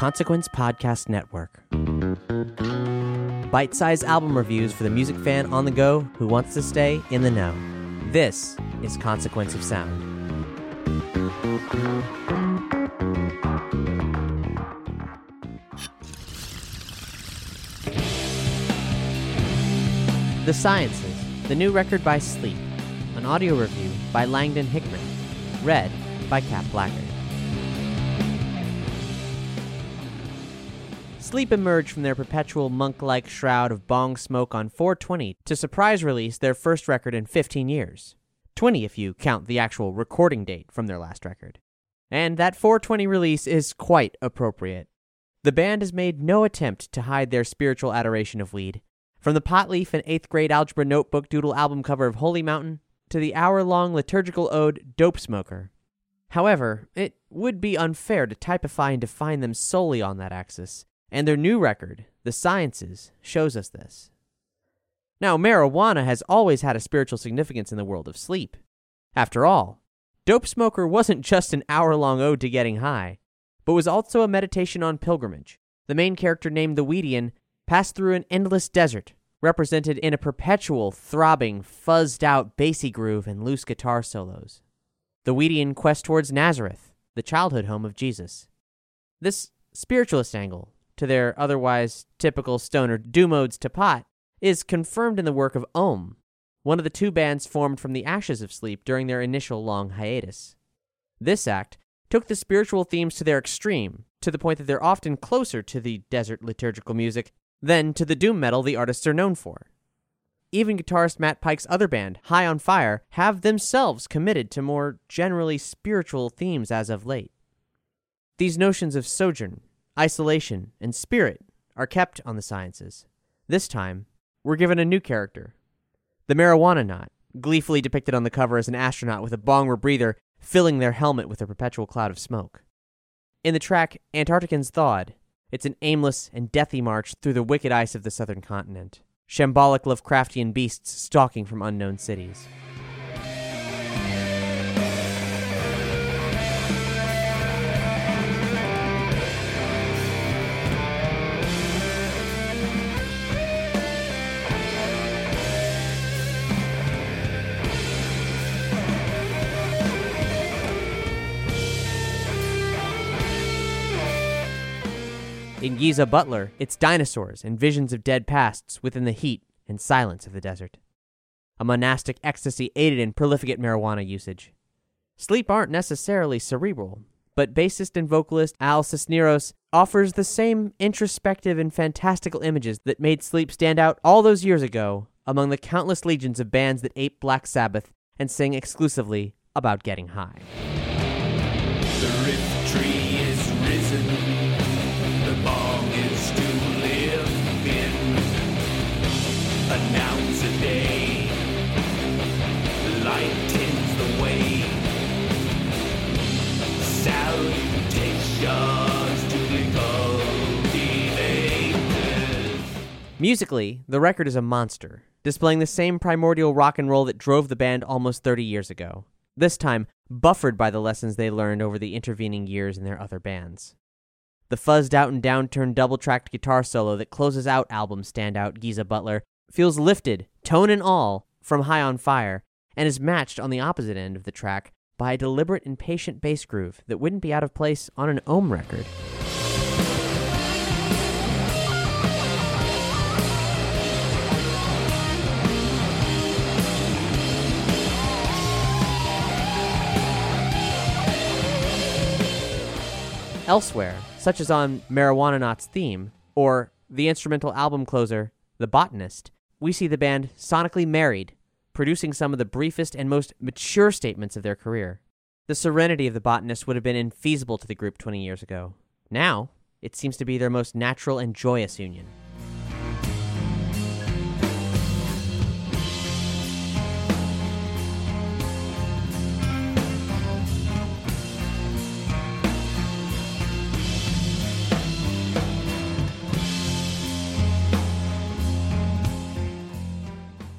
Consequence Podcast Network. Bite sized album reviews for the music fan on the go who wants to stay in the know. This is Consequence of Sound. The Sciences, the new record by Sleep, an audio review by Langdon Hickman, read by Cap Blackard. Sleep emerged from their perpetual monk like shroud of bong smoke on 420 to surprise release their first record in 15 years. 20 if you count the actual recording date from their last record. And that 420 release is quite appropriate. The band has made no attempt to hide their spiritual adoration of weed. From the pot leaf and 8th grade algebra notebook doodle album cover of Holy Mountain to the hour long liturgical ode Dope Smoker. However, it would be unfair to typify and define them solely on that axis, and their new record, The Sciences, shows us this. Now, marijuana has always had a spiritual significance in the world of sleep. After all, Dope Smoker wasn't just an hour long ode to getting high, but was also a meditation on pilgrimage. The main character, named the Weedian, passed through an endless desert, represented in a perpetual, throbbing, fuzzed out bassy groove and loose guitar solos. The Weedian quest towards Nazareth, the childhood home of Jesus. This spiritualist angle to their otherwise typical stoner do modes to pot is confirmed in the work of Om, one of the two bands formed from the ashes of sleep during their initial long hiatus. This act took the spiritual themes to their extreme, to the point that they're often closer to the desert liturgical music than to the doom metal the artists are known for. Even guitarist Matt Pike's other band, High on Fire, have themselves committed to more generally spiritual themes as of late. These notions of sojourn, isolation, and spirit are kept on the sciences. This time, we're given a new character the Marijuanaut, gleefully depicted on the cover as an astronaut with a bong rebreather filling their helmet with a perpetual cloud of smoke. In the track Antarcticans Thawed, it's an aimless and deathy march through the wicked ice of the southern continent, shambolic Lovecraftian beasts stalking from unknown cities. In Giza Butler, it's dinosaurs and visions of dead pasts within the heat and silence of the desert. A monastic ecstasy aided in prolificate marijuana usage. Sleep aren't necessarily cerebral, but bassist and vocalist Al Cisneros offers the same introspective and fantastical images that made Sleep stand out all those years ago among the countless legions of bands that ape Black Sabbath and sing exclusively about getting high. Musically, the record is a monster, displaying the same primordial rock and roll that drove the band almost 30 years ago, this time buffered by the lessons they learned over the intervening years in their other bands. The fuzzed out and downturned double tracked guitar solo that closes out album standout Giza Butler feels lifted, tone and all, from High on Fire, and is matched on the opposite end of the track by a deliberate and patient bass groove that wouldn't be out of place on an Om record. Elsewhere, such as on Marijuanaut's theme, or the instrumental album closer, The Botanist, we see the band sonically married, producing some of the briefest and most mature statements of their career. The serenity of The Botanist would have been infeasible to the group 20 years ago. Now, it seems to be their most natural and joyous union.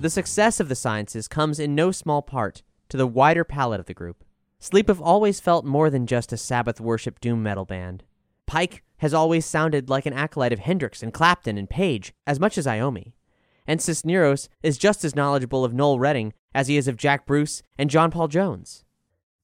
The success of the sciences comes in no small part to the wider palette of the group. Sleep have always felt more than just a Sabbath worship doom metal band. Pike has always sounded like an acolyte of Hendrix and Clapton and Page as much as Iommi. And Cisneros is just as knowledgeable of Noel Redding as he is of Jack Bruce and John Paul Jones.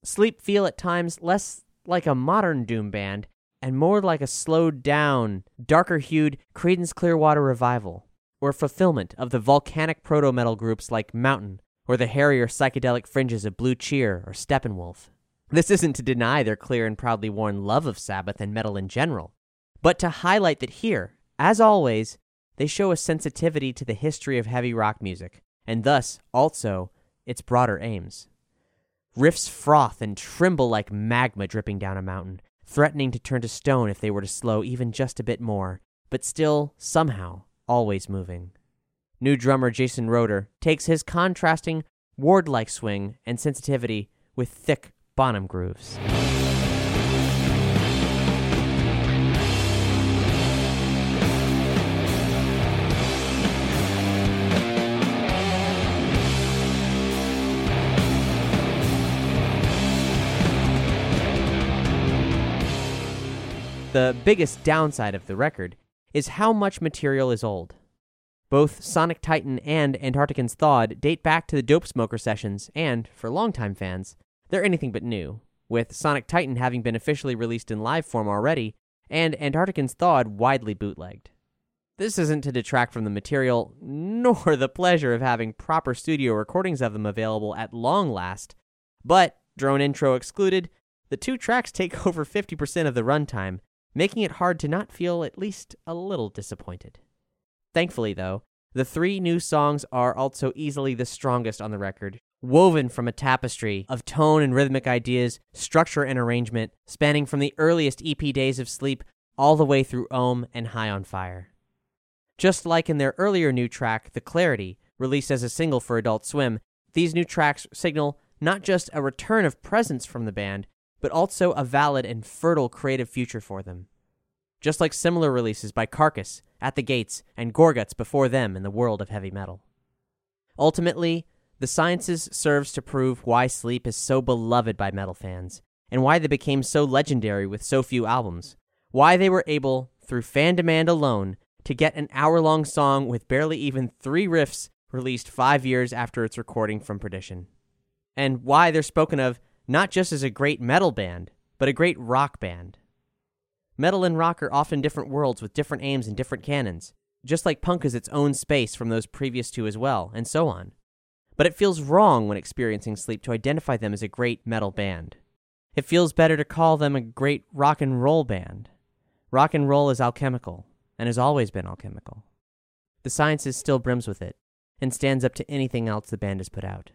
Sleep feel at times less like a modern doom band and more like a slowed down, darker hued Creedence Clearwater revival, or fulfillment of the volcanic proto metal groups like Mountain, or the hairier psychedelic fringes of Blue Cheer or Steppenwolf. This isn't to deny their clear and proudly worn love of Sabbath and metal in general, but to highlight that here, as always, they show a sensitivity to the history of heavy rock music, and thus, also, its broader aims. Riffs froth and tremble like magma dripping down a mountain, threatening to turn to stone if they were to slow even just a bit more, but still, somehow, always moving. New drummer Jason Roeder takes his contrasting, Ward like swing and sensitivity with thick Bonham grooves. The biggest downside of the record is how much material is old. Both Sonic Titan and Antarctican's Thawed date back to the Dope Smoker sessions, and, for longtime fans, they're anything but new, with Sonic Titan having been officially released in live form already, and Antarctican's Thawed widely bootlegged. This isn't to detract from the material, nor the pleasure of having proper studio recordings of them available at long last, but, drone intro excluded, the two tracks take over 50% of the runtime, making it hard to not feel at least a little disappointed. Thankfully, though, the three new songs are also easily the strongest on the record, woven from a tapestry of tone and rhythmic ideas, structure and arrangement, spanning from the earliest EP days of Sleep all the way through Om and High on Fire. Just like in their earlier new track, The Clarity, released as a single for Adult Swim, these new tracks signal not just a return of presence from the band, but also a valid and fertile creative future for them. Just like similar releases by Carcass, At the Gates, and Gorguts before them in the world of heavy metal. Ultimately, the Sciences serves to prove why Sleep is so beloved by metal fans, and why they became so legendary with so few albums, why they were able, through fan demand alone, to get an hour long song with barely even three riffs released five years after its recording from Perdition, and why they're spoken of not just as a great metal band, but a great rock band. Metal and rock are often different worlds with different aims and different canons, just like punk is its own space from those previous two as well, and so on. But it feels wrong when experiencing sleep to identify them as a great metal band. It feels better to call them a great rock and roll band. Rock and roll is alchemical, and has always been alchemical. The Sciences still brims with it, and stands up to anything else the band has put out.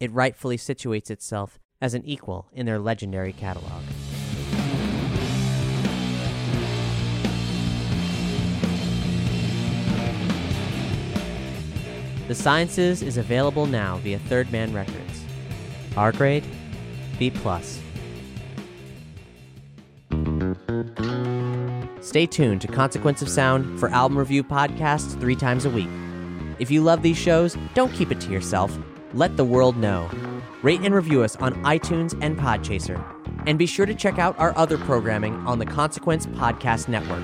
It rightfully situates itself as an equal in their legendary catalog. The Sciences is available now via Third Man Records. R grade, B plus. Stay tuned to Consequence of Sound for album review podcasts three times a week. If you love these shows, don't keep it to yourself. Let the world know. Rate and review us on iTunes and Podchaser. And be sure to check out our other programming on the Consequence Podcast Network.